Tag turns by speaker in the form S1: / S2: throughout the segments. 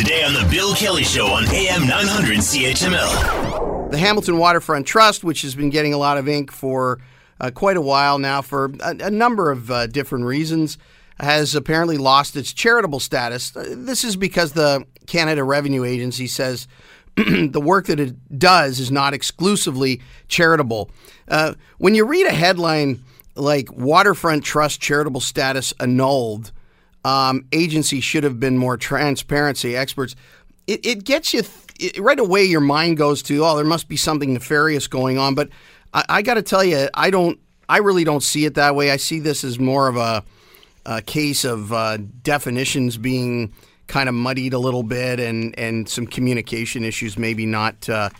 S1: Today on The Bill Kelly Show on AM 900 CHML.
S2: The Hamilton Waterfront Trust, which has been getting a lot of ink for uh, quite a while now for a, a number of uh, different reasons, has apparently lost its charitable status. Uh, This is because the Canada Revenue Agency says the work that it does is not exclusively charitable. Uh, when you read a headline like Waterfront Trust charitable status annulled, um, agency should have been more transparency. Experts, it, it gets you th- it, right away. Your mind goes to, oh, there must be something nefarious going on. But I, I got to tell you, I don't. I really don't see it that way. I see this as more of a, a case of uh, definitions being kind of muddied a little bit, and and some communication issues maybe not. Uh,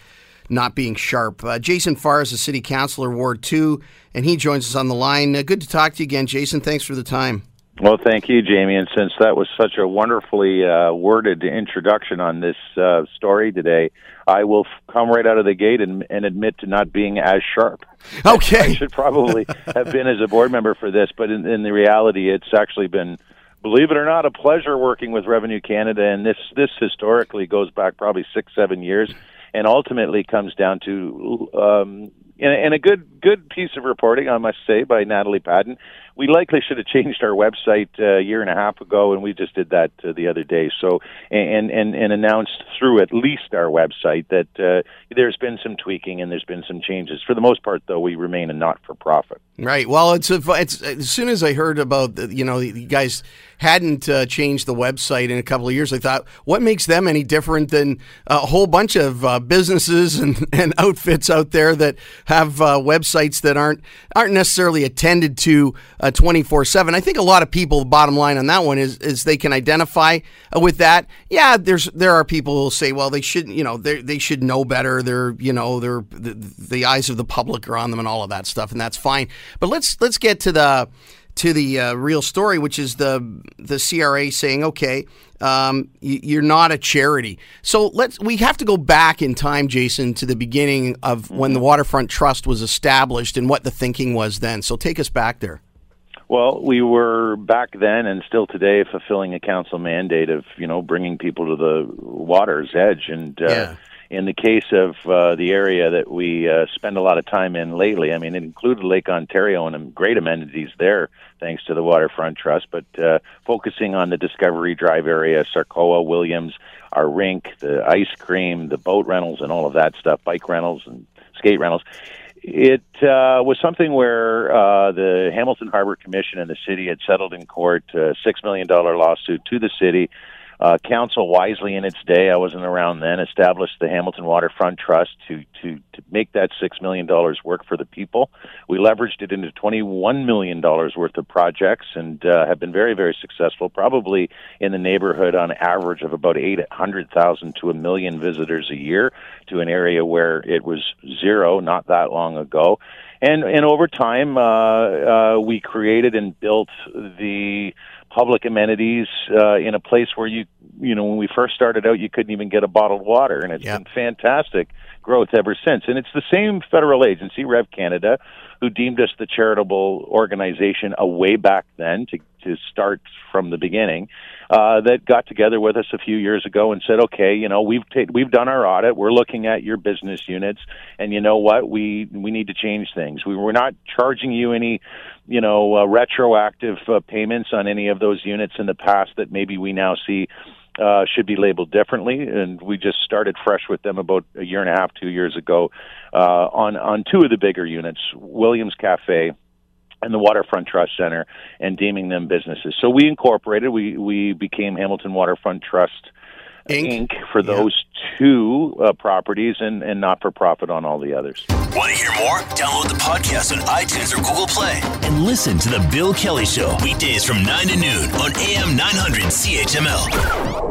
S2: not being sharp. Uh, Jason Farr is a city councilor, Ward 2, and he joins us on the line. Uh, good to talk to you again, Jason. Thanks for the time.
S3: Well, thank you, Jamie. And since that was such a wonderfully uh, worded introduction on this uh, story today, I will f- come right out of the gate and, and admit to not being as sharp.
S2: Okay.
S3: I should probably have been as a board member for this, but in, in the reality, it's actually been, believe it or not, a pleasure working with Revenue Canada. And this this historically goes back probably six, seven years, and ultimately comes down to um, and, a good good piece of reporting, I must say, by Natalie Paddon. We likely should have changed our website uh, a year and a half ago, and we just did that uh, the other day. So, and and and announced through at least our website that uh, there's been some tweaking and there's been some changes. For the most part, though, we remain a not-for-profit.
S2: Right. Well, it's, a, it's as soon as I heard about the, you know you guys hadn't uh, changed the website in a couple of years, I thought, what makes them any different than a whole bunch of uh, businesses and, and outfits out there that have uh, websites that aren't aren't necessarily attended to twenty four seven. I think a lot of people. Bottom line on that one is is they can identify uh, with that. Yeah, there's there are people who will say, well, they should you know they they should know better. They're you know they're the, the eyes of the public are on them and all of that stuff, and that's fine. But let's let's get to the to the uh, real story, which is the the CRA saying, okay, um, you're not a charity. So let's we have to go back in time, Jason, to the beginning of mm-hmm. when the Waterfront Trust was established and what the thinking was then. So take us back there.
S3: Well, we were back then and still today fulfilling a council mandate of you know bringing people to the water's edge and. Uh,
S2: yeah
S3: in the case of uh, the area that we uh, spend a lot of time in lately, I mean, it included Lake Ontario and great amenities there, thanks to the Waterfront Trust. But uh, focusing on the Discovery Drive area, Sarcoa, Williams, our rink, the ice cream, the boat rentals, and all of that stuff, bike rentals and skate rentals. It uh, was something where uh, the Hamilton Harbor Commission and the city had settled in court a $6 million lawsuit to the city uh, council wisely in its day, I wasn't around then, established the Hamilton Waterfront Trust to, to, to make that $6 million work for the people. We leveraged it into $21 million worth of projects and uh, have been very, very successful, probably in the neighborhood on average of about 800,000 to a million visitors a year to an area where it was zero not that long ago. And, and over time, uh, uh, we created and built the public amenities uh, in a place where you you know when we first started out you couldn't even get a bottled water and it's
S2: yep.
S3: been fantastic growth ever since and it's the same federal agency rev canada who deemed us the charitable organization a way back then to to start from the beginning uh, that got together with us a few years ago and said, okay, you know, we've ta- we've done our audit. We're looking at your business units, and you know what? We we need to change things. We were not charging you any, you know, uh, retroactive uh, payments on any those units in the past that maybe we now see. Uh, should be labeled differently, and we just started fresh with them about a year and a half, two years ago, uh, on on two of the bigger units, Williams Cafe and the Waterfront Trust Center and deeming them businesses. So we incorporated, we, we became Hamilton Waterfront Trust
S2: Inc.
S3: Inc. for those yeah. two uh, properties and, and not for profit on all the others.
S1: Want to hear more? Download the podcast on iTunes or Google Play and listen to The Bill Kelly Show weekdays from 9 to noon on AM 900 CHML.